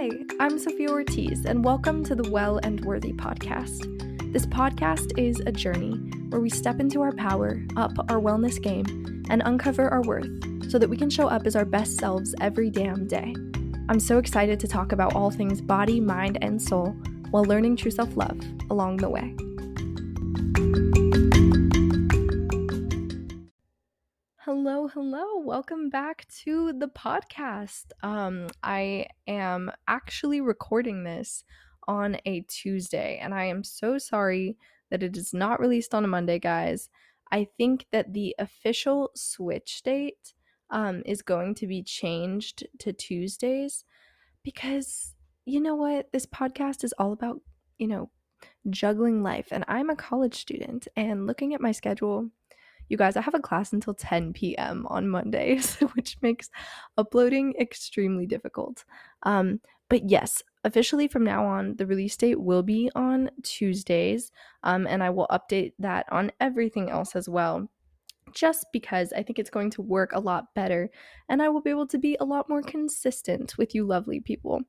Hi, I'm Sofia Ortiz, and welcome to the Well and Worthy podcast. This podcast is a journey where we step into our power, up our wellness game, and uncover our worth so that we can show up as our best selves every damn day. I'm so excited to talk about all things body, mind, and soul while learning true self love along the way. Hello, hello. Welcome back to the podcast. Um I am actually recording this on a Tuesday and I am so sorry that it is not released on a Monday, guys. I think that the official switch date um is going to be changed to Tuesdays because you know what? This podcast is all about, you know, juggling life and I'm a college student and looking at my schedule you guys, I have a class until 10 p.m. on Mondays, which makes uploading extremely difficult. Um, but yes, officially from now on, the release date will be on Tuesdays, um, and I will update that on everything else as well. Just because I think it's going to work a lot better, and I will be able to be a lot more consistent with you, lovely people.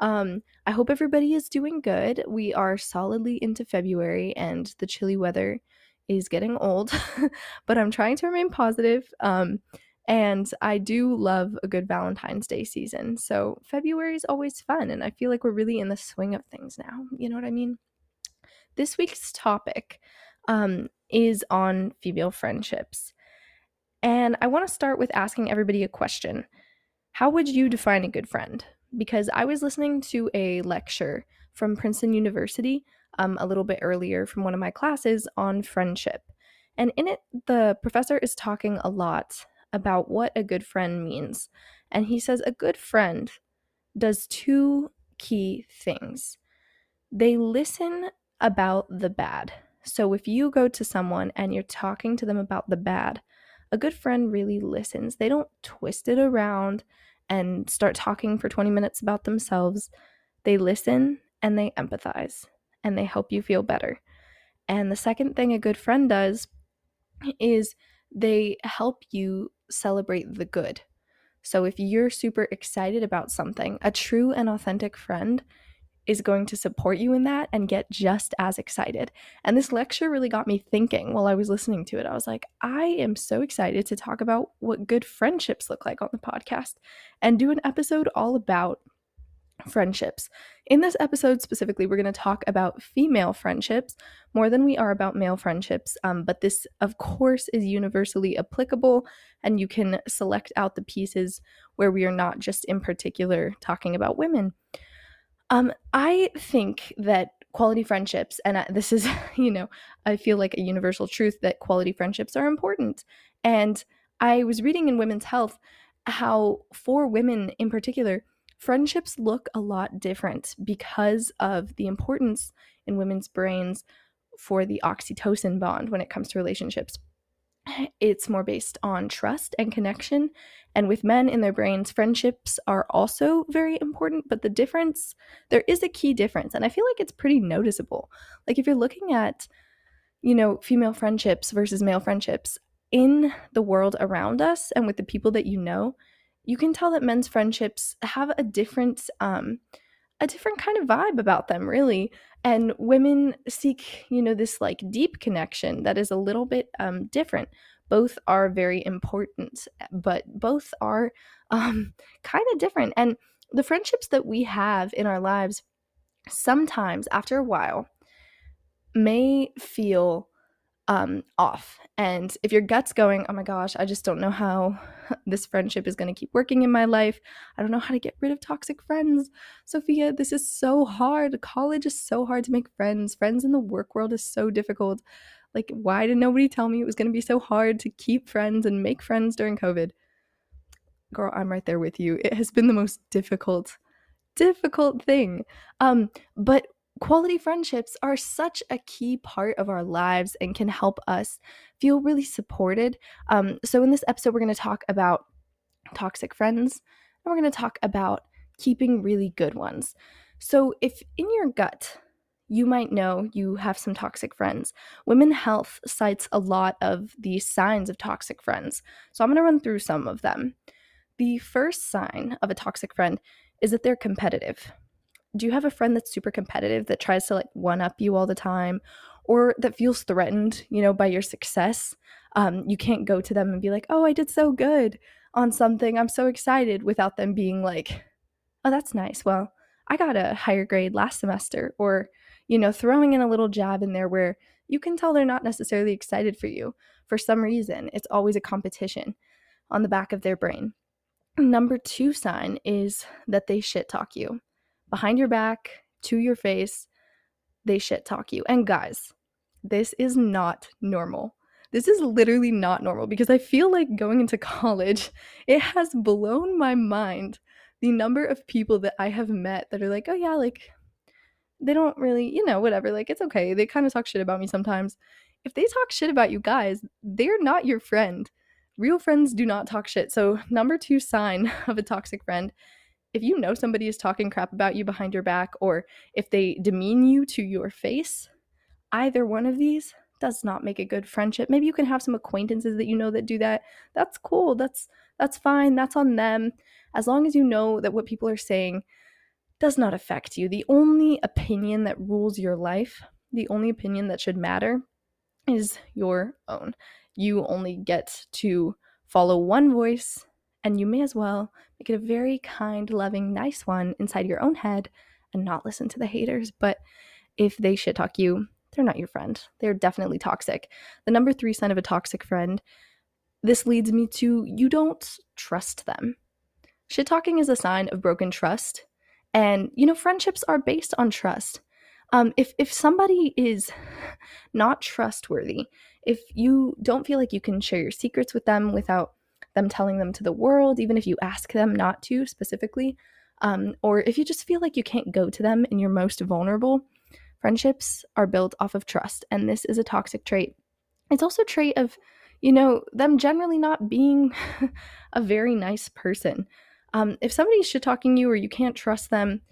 Um, I hope everybody is doing good. We are solidly into February, and the chilly weather is getting old, but I'm trying to remain positive. Um, and I do love a good Valentine's Day season. So February is always fun, and I feel like we're really in the swing of things now. You know what I mean? This week's topic um, is on female friendships. And I want to start with asking everybody a question How would you define a good friend? Because I was listening to a lecture from Princeton University um, a little bit earlier from one of my classes on friendship. And in it, the professor is talking a lot about what a good friend means. And he says a good friend does two key things they listen about the bad. So if you go to someone and you're talking to them about the bad, a good friend really listens. They don't twist it around and start talking for 20 minutes about themselves. They listen and they empathize and they help you feel better. And the second thing a good friend does is they help you celebrate the good. So if you're super excited about something, a true and authentic friend is going to support you in that and get just as excited. And this lecture really got me thinking while I was listening to it. I was like, I am so excited to talk about what good friendships look like on the podcast and do an episode all about friendships. In this episode specifically, we're going to talk about female friendships more than we are about male friendships. Um, but this, of course, is universally applicable, and you can select out the pieces where we are not just in particular talking about women. Um, I think that quality friendships, and this is, you know, I feel like a universal truth that quality friendships are important. And I was reading in Women's Health how, for women in particular, friendships look a lot different because of the importance in women's brains for the oxytocin bond when it comes to relationships. It's more based on trust and connection. And with men in their brains, friendships are also very important. But the difference, there is a key difference. And I feel like it's pretty noticeable. Like if you're looking at, you know, female friendships versus male friendships in the world around us and with the people that you know, you can tell that men's friendships have a different um a different kind of vibe about them really. And women seek you know this like deep connection that is a little bit um different. Both are very important but both are um kind of different. And the friendships that we have in our lives sometimes after a while may feel um, off. And if your gut's going, oh my gosh, I just don't know how this friendship is going to keep working in my life. I don't know how to get rid of toxic friends. Sofia, this is so hard. College is so hard to make friends. Friends in the work world is so difficult. Like, why did nobody tell me it was going to be so hard to keep friends and make friends during COVID? Girl, I'm right there with you. It has been the most difficult difficult thing. Um, but quality friendships are such a key part of our lives and can help us feel really supported. Um, so, in this episode, we're going to talk about toxic friends and we're going to talk about keeping really good ones. So, if in your gut, you might know you have some toxic friends. Women Health cites a lot of the signs of toxic friends. So, I'm going to run through some of them. The first sign of a toxic friend is that they're competitive. Do you have a friend that's super competitive that tries to like one up you all the time or that feels threatened, you know, by your success? Um, you can't go to them and be like, oh, I did so good on something. I'm so excited without them being like, oh, that's nice. Well, I got a higher grade last semester. Or, you know, throwing in a little jab in there where you can tell they're not necessarily excited for you for some reason. It's always a competition on the back of their brain. Number two sign is that they shit talk you behind your back, to your face. They shit talk you. And guys, this is not normal. This is literally not normal because I feel like going into college, it has blown my mind the number of people that I have met that are like, oh yeah, like they don't really, you know, whatever, like it's okay. They kind of talk shit about me sometimes. If they talk shit about you guys, they're not your friend. Real friends do not talk shit. So, number two sign of a toxic friend if you know somebody is talking crap about you behind your back or if they demean you to your face, either one of these does not make a good friendship. Maybe you can have some acquaintances that you know that do that. That's cool. That's that's fine. That's on them. As long as you know that what people are saying does not affect you. The only opinion that rules your life, the only opinion that should matter is your own. You only get to follow one voice and you may as well make it a very kind, loving, nice one inside your own head and not listen to the haters. But if they shit talk you, they're not your friend. They're definitely toxic. The number three sign of a toxic friend, this leads me to you don't trust them. Shit talking is a sign of broken trust. And, you know, friendships are based on trust. Um, if, if somebody is not trustworthy, if you don't feel like you can share your secrets with them without them telling them to the world, even if you ask them not to specifically, um, or if you just feel like you can't go to them in your most vulnerable, friendships are built off of trust. And this is a toxic trait. It's also a trait of, you know, them generally not being a very nice person. Um, if somebody's shit talking you or you can't trust them,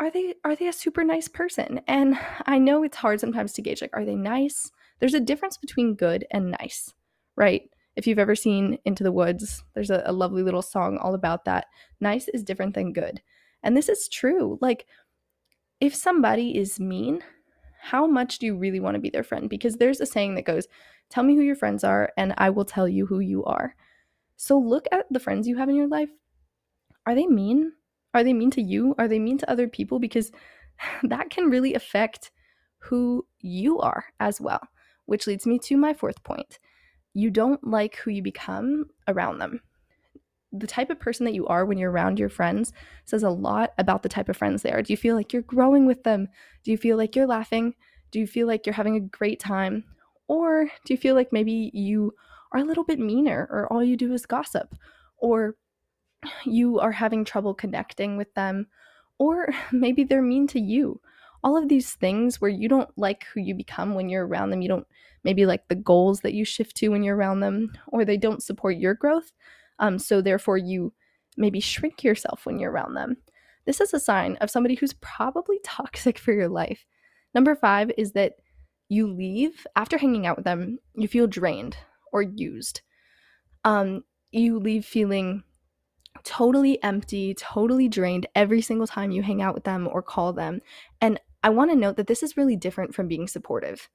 are they are they a super nice person? And I know it's hard sometimes to gauge like are they nice? There's a difference between good and nice, right? If you've ever seen Into the Woods, there's a, a lovely little song all about that. Nice is different than good. And this is true. Like, if somebody is mean, how much do you really want to be their friend? Because there's a saying that goes, Tell me who your friends are, and I will tell you who you are. So look at the friends you have in your life. Are they mean? Are they mean to you? Are they mean to other people? Because that can really affect who you are as well. Which leads me to my fourth point you don't like who you become around them. The type of person that you are when you're around your friends says a lot about the type of friends they are. Do you feel like you're growing with them? Do you feel like you're laughing? Do you feel like you're having a great time? Or do you feel like maybe you are a little bit meaner or all you do is gossip? Or you are having trouble connecting with them? Or maybe they're mean to you all of these things where you don't like who you become when you're around them. You don't maybe like the goals that you shift to when you're around them, or they don't support your growth. Um, so therefore, you maybe shrink yourself when you're around them. This is a sign of somebody who's probably toxic for your life. Number five is that you leave after hanging out with them, you feel drained or used. Um, you leave feeling totally empty, totally drained every single time you hang out with them or call them. And I want to note that this is really different from being supportive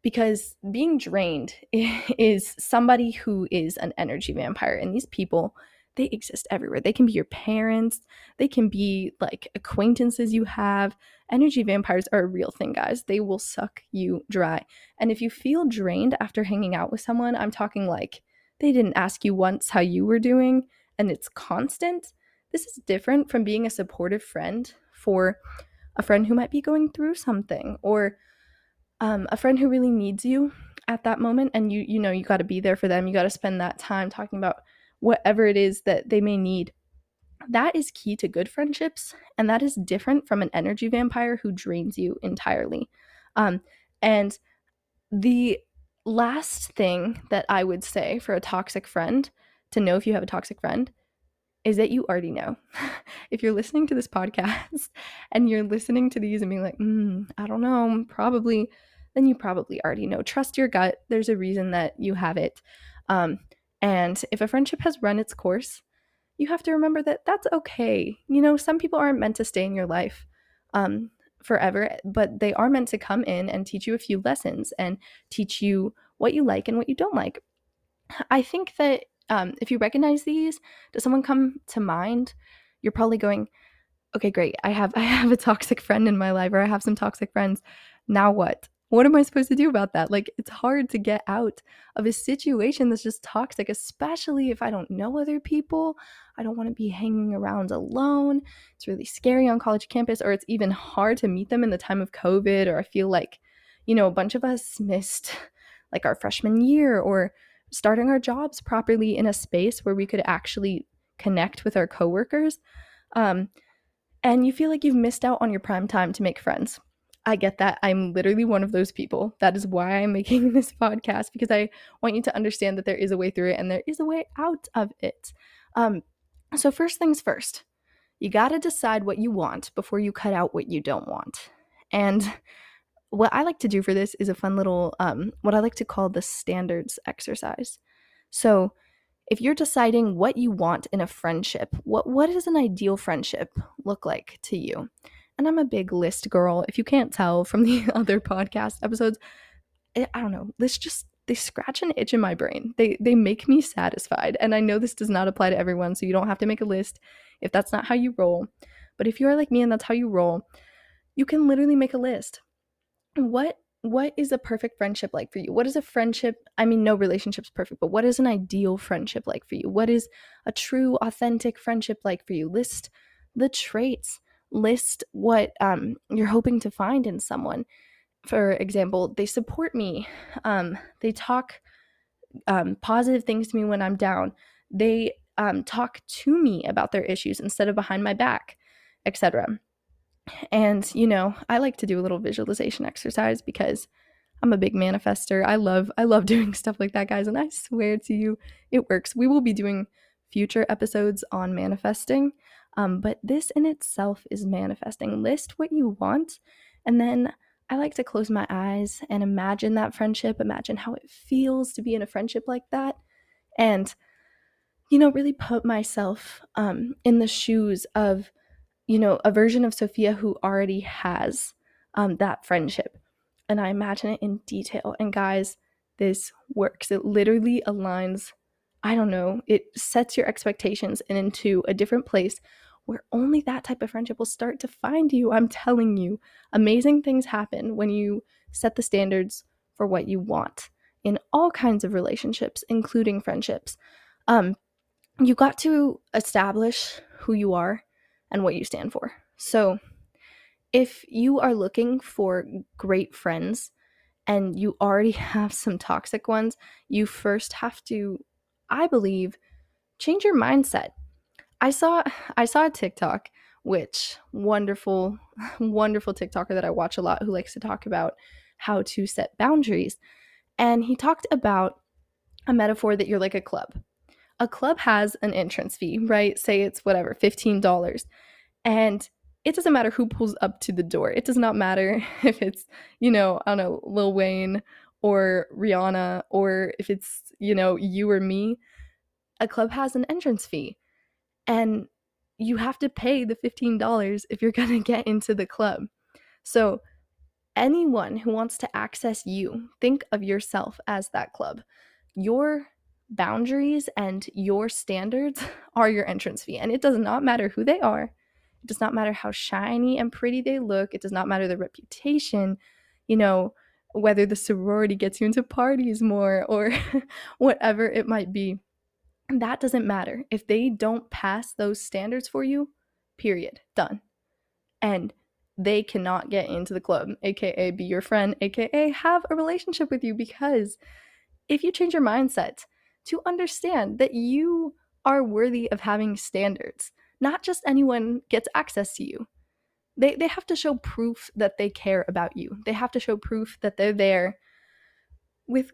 because being drained is somebody who is an energy vampire and these people they exist everywhere. They can be your parents, they can be like acquaintances you have. Energy vampires are a real thing, guys. They will suck you dry. And if you feel drained after hanging out with someone, I'm talking like they didn't ask you once how you were doing and it's constant. This is different from being a supportive friend for a friend who might be going through something or um, a friend who really needs you at that moment and you you know you got to be there for them. You got to spend that time talking about whatever it is that they may need. That is key to good friendships and that is different from an energy vampire who drains you entirely. Um, and the last thing that i would say for a toxic friend to know if you have a toxic friend is that you already know. if you're listening to this podcast and you're listening to these and being like, mm, I don't know, probably, then you probably already know. Trust your gut. There's a reason that you have it. Um, and if a friendship has run its course, you have to remember that that's okay. You know, some people aren't meant to stay in your life um, forever, but they are meant to come in and teach you a few lessons and teach you what you like and what you don't like. I think that um, if you recognize these, does someone come to mind? You're probably going, okay, great. I have I have a toxic friend in my life, or I have some toxic friends. Now what? What am I supposed to do about that? Like, it's hard to get out of a situation that's just toxic, especially if I don't know other people. I don't want to be hanging around alone. It's really scary on college campus, or it's even hard to meet them in the time of COVID, or I feel like, you know, a bunch of us missed like our freshman year or starting our jobs properly in a space where we could actually connect with our coworkers. Um, and you feel like you've missed out on your prime time to make friends. I get that. I'm literally one of those people. That is why I'm making this podcast because I want you to understand that there is a way through it and there is a way out of it. Um, so, first things first, you got to decide what you want before you cut out what you don't want. And what I like to do for this is a fun little, um, what I like to call the standards exercise. So, if you're deciding what you want in a friendship, what what does an ideal friendship look like to you? And I'm a big list girl. If you can't tell from the other podcast episodes, I, I don't know. Lists just they scratch an itch in my brain. They they make me satisfied. And I know this does not apply to everyone, so you don't have to make a list if that's not how you roll. But if you are like me and that's how you roll, you can literally make a list. What what is a perfect friendship like for you? What is a friendship? I mean, no relationship's perfect, but what is an ideal friendship like for you? What is a true, authentic friendship like for you? List the traits, list what um, you're hoping to find in someone. For example, they support me, um, they talk um, positive things to me when I'm down, they um, talk to me about their issues instead of behind my back, etc. And, you know, I like to do a little visualization exercise because I'm a big manifester. I love I love doing stuff like that, guys, and I swear to you, it works. We will be doing future episodes on manifesting. Um, but this in itself is manifesting. List what you want, and then I like to close my eyes and imagine that friendship, imagine how it feels to be in a friendship like that, and you know, really put myself um, in the shoes of you know, a version of Sofia who already has um, that friendship. And I imagine it in detail. And guys, this works. It literally aligns, I don't know, it sets your expectations and into a different place where only that type of friendship will start to find you. I'm telling you, amazing things happen when you set the standards for what you want in all kinds of relationships, including friendships. Um, you got to establish who you are and what you stand for. So, if you are looking for great friends and you already have some toxic ones, you first have to, I believe, change your mindset. I saw I saw a TikTok which wonderful wonderful TikToker that I watch a lot who likes to talk about how to set boundaries. And he talked about a metaphor that you're like a club a club has an entrance fee, right? Say it's whatever, $15. And it doesn't matter who pulls up to the door. It does not matter if it's, you know, I don't know, Lil Wayne or Rihanna or if it's, you know, you or me. A club has an entrance fee. And you have to pay the $15 if you're going to get into the club. So, anyone who wants to access you, think of yourself as that club. Your boundaries and your standards are your entrance fee. And it does not matter who they are, it does not matter how shiny and pretty they look, it does not matter their reputation, you know, whether the sorority gets you into parties more or whatever it might be. That doesn't matter. If they don't pass those standards for you, period, done. And they cannot get into the club, aka be your friend, aka have a relationship with you because if you change your mindset, to understand that you are worthy of having standards. Not just anyone gets access to you. They, they have to show proof that they care about you. They have to show proof that they're there with,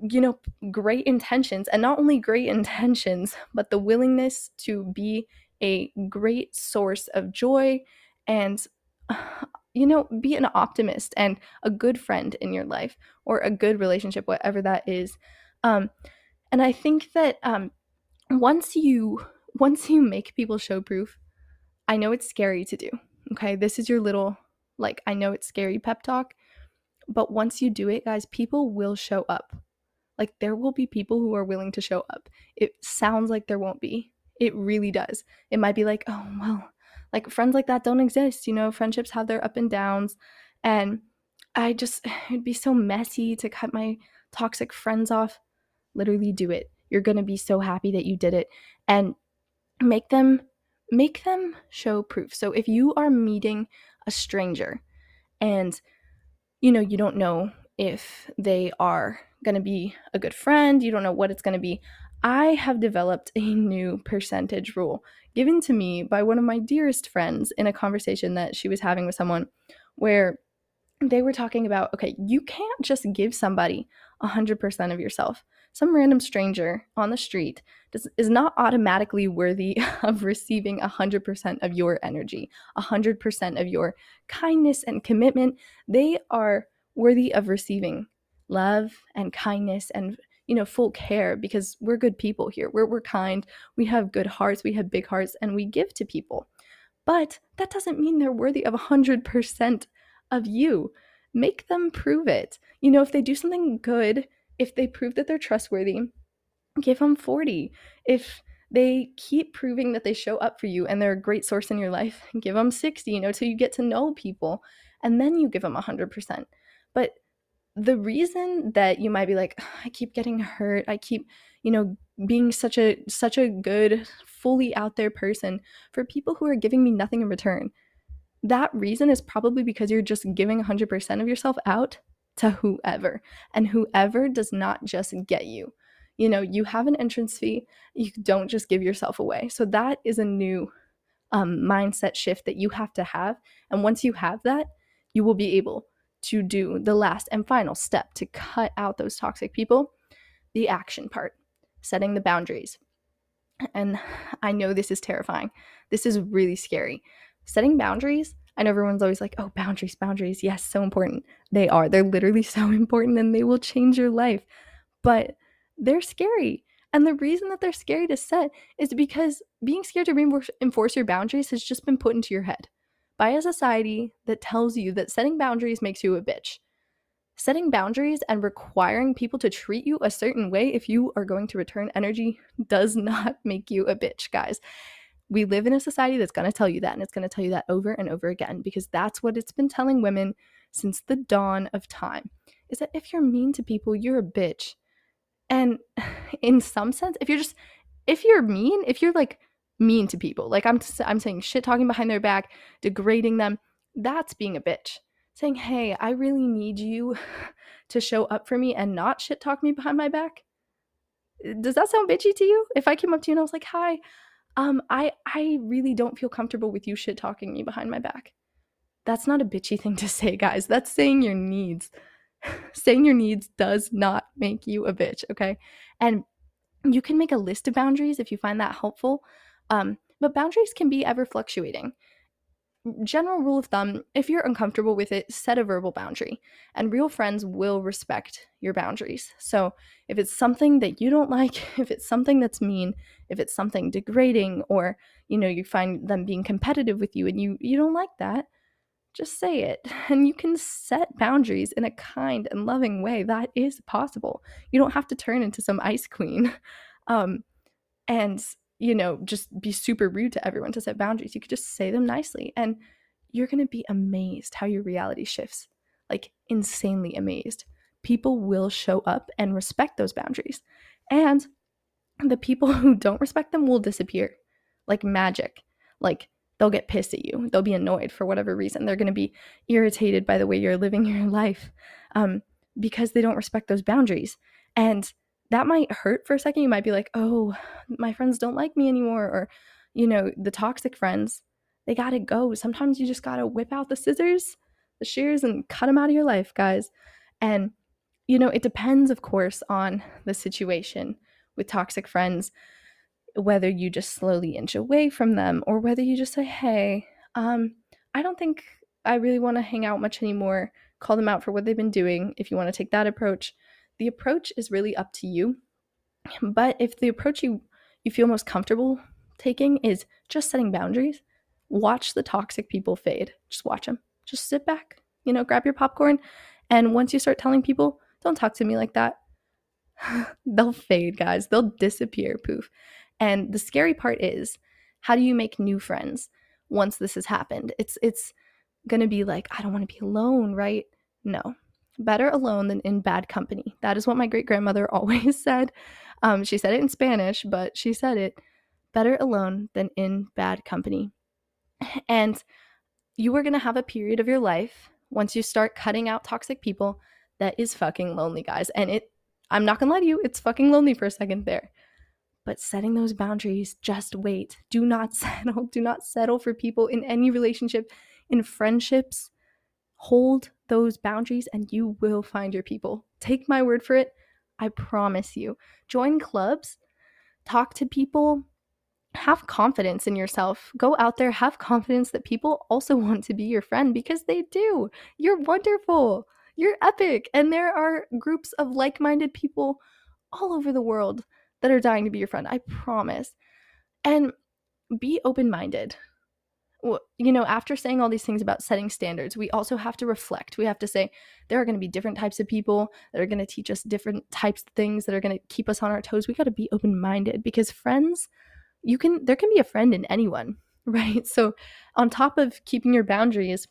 you know, great intentions. And not only great intentions, but the willingness to be a great source of joy and, you know, be an optimist and a good friend in your life or a good relationship, whatever that is. Um, and I think that um, once you once you make people show proof, I know it's scary to do. Okay. This is your little, like, I know it's scary pep talk, but once you do it, guys, people will show up. Like, there will be people who are willing to show up. It sounds like there won't be. It really does. It might be like, oh, well, like friends like that don't exist. You know, friendships have their up and downs. And I just, it'd be so messy to cut my toxic friends off. Literally do it. You're going to be so happy that you did it. And make them make them show proof. So if you are meeting a stranger and you know you don't know if they are going to be a good friend, you don't know what it's going to be. I have developed a new percentage rule given to me by one of my dearest friends in a conversation that she was having with someone where they were talking about okay, you can't just give somebody 100% of yourself some random stranger on the street does, is not automatically worthy of receiving 100% of your energy, 100% of your kindness and commitment. They are worthy of receiving love and kindness and you know full care because we're good people here. We're, we're kind. We have good hearts. We have big hearts and we give to people. But that doesn't mean they're worthy of 100% of you. Make them prove it. You know if they do something good if they prove that they're trustworthy, give them 40. If they keep proving that they show up for you and they're a great source in your life, give them 60, you know, till you get to know people and then you give them 100%. But the reason that you might be like I keep getting hurt, I keep, you know, being such a such a good fully out there person for people who are giving me nothing in return. That reason is probably because you're just giving 100% of yourself out to whoever, and whoever does not just get you. You know, you have an entrance fee, you don't just give yourself away. So that is a new um, mindset shift that you have to have. And once you have that, you will be able to do the last and final step to cut out those toxic people the action part, setting the boundaries. And I know this is terrifying. This is really scary. Setting boundaries Know everyone's always like, oh, boundaries, boundaries. Yes, so important. They are. They're literally so important and they will change your life. But they're scary. And the reason that they're scary to set is because being scared to reinforce your boundaries has just been put into your head by a society that tells you that setting boundaries makes you a bitch. Setting boundaries and requiring people to treat you a certain way if you are going to return energy does not make you a bitch, guys we live in a society that's going to tell you that and it's going to tell you that over and over again because that's what it's been telling women since the dawn of time is that if you're mean to people you're a bitch. And in some sense if you're just if you're mean if you're like mean to people like i'm i'm saying shit talking behind their back degrading them that's being a bitch. Saying hey i really need you to show up for me and not shit talk me behind my back. Does that sound bitchy to you? If i came up to you and i was like hi um, I I really don't feel comfortable with you shit talking me behind my back. That's not a bitchy thing to say, guys. That's saying your needs. saying your needs does not make you a bitch, okay? And you can make a list of boundaries if you find that helpful. Um, but boundaries can be ever fluctuating general rule of thumb if you're uncomfortable with it, set a verbal boundary. And real friends will respect your boundaries. So if it's something that you don't like, if it's something that's mean, if it's something degrading, or you know, you find them being competitive with you and you you don't like that, just say it. And you can set boundaries in a kind and loving way. That is possible. You don't have to turn into some ice queen. Um, and you know, just be super rude to everyone to set boundaries. You could just say them nicely and you're going to be amazed how your reality shifts. Like insanely amazed. People will show up and respect those boundaries. And the people who don't respect them will disappear like magic. Like they'll get pissed at you. They'll be annoyed for whatever reason. They're going to be irritated by the way you're living your life um, because they don't respect those boundaries. And that might hurt for a second. You might be like, oh, my friends don't like me anymore. Or, you know, the toxic friends, they got to go. Sometimes you just got to whip out the scissors, the shears, and cut them out of your life, guys. And, you know, it depends, of course, on the situation with toxic friends, whether you just slowly inch away from them or whether you just say, hey, um, I don't think I really want to hang out much anymore. Call them out for what they've been doing if you want to take that approach the approach is really up to you. But if the approach you you feel most comfortable taking is just setting boundaries. Watch the toxic people fade. Just watch them. Just sit back, you know, grab your popcorn. And once you start telling people, don't talk to me like that, they'll fade, guys. They'll disappear, poof. And the scary part is, how do you make new friends once this has happened? It's it's going to be like, I don't want to be alone, right? No. Better alone than in bad company. That is what my great grandmother always said. Um, she said it in Spanish, but she said it better alone than in bad company. And you are going to have a period of your life once you start cutting out toxic people that is fucking lonely, guys. And it, I'm not going to lie to you, it's fucking lonely for a second there. But setting those boundaries, just wait. Do not settle. Do not settle for people in any relationship, in friendships. Hold those boundaries and you will find your people. Take my word for it. I promise you. Join clubs, talk to people, have confidence in yourself. Go out there, have confidence that people also want to be your friend because they do. You're wonderful. You're epic. And there are groups of like minded people all over the world that are dying to be your friend. I promise. And be open minded. You know, after saying all these things about setting standards, we also have to reflect. We have to say there are going to be different types of people that are going to teach us different types of things that are going to keep us on our toes. We got to be open minded because friends, you can, there can be a friend in anyone, right? So, on top of keeping your boundaries,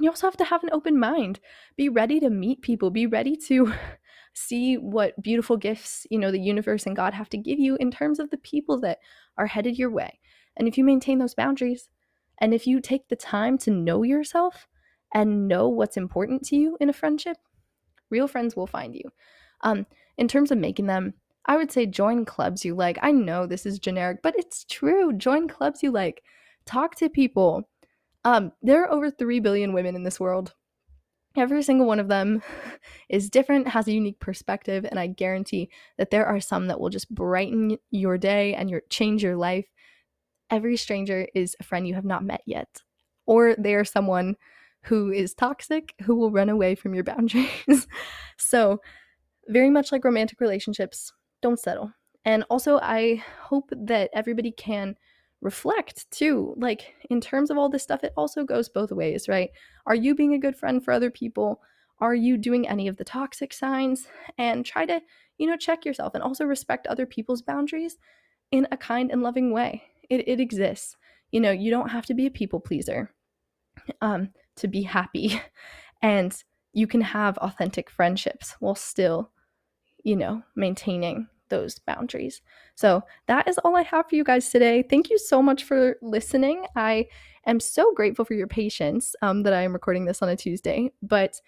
you also have to have an open mind. Be ready to meet people, be ready to see what beautiful gifts, you know, the universe and God have to give you in terms of the people that are headed your way. And if you maintain those boundaries, and if you take the time to know yourself and know what's important to you in a friendship, real friends will find you. Um, in terms of making them, I would say join clubs you like. I know this is generic, but it's true. Join clubs you like. Talk to people. Um, there are over 3 billion women in this world. Every single one of them is different, has a unique perspective, and I guarantee that there are some that will just brighten your day and your change your life. Every stranger is a friend you have not met yet, or they are someone who is toxic who will run away from your boundaries. so, very much like romantic relationships, don't settle. And also, I hope that everybody can reflect too. Like, in terms of all this stuff, it also goes both ways, right? Are you being a good friend for other people? Are you doing any of the toxic signs? And try to, you know, check yourself and also respect other people's boundaries in a kind and loving way. It, it exists. You know, you don't have to be a people pleaser um, to be happy. And you can have authentic friendships while still, you know, maintaining those boundaries. So that is all I have for you guys today. Thank you so much for listening. I am so grateful for your patience um, that I am recording this on a Tuesday, but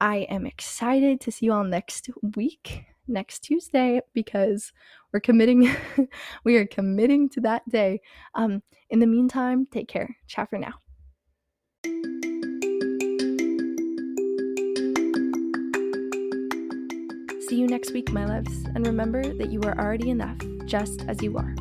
I am excited to see you all next week, next Tuesday, because we're committing, we are committing to that day. Um, in the meantime, take care. Ciao for now. See you next week, my loves, and remember that you are already enough just as you are.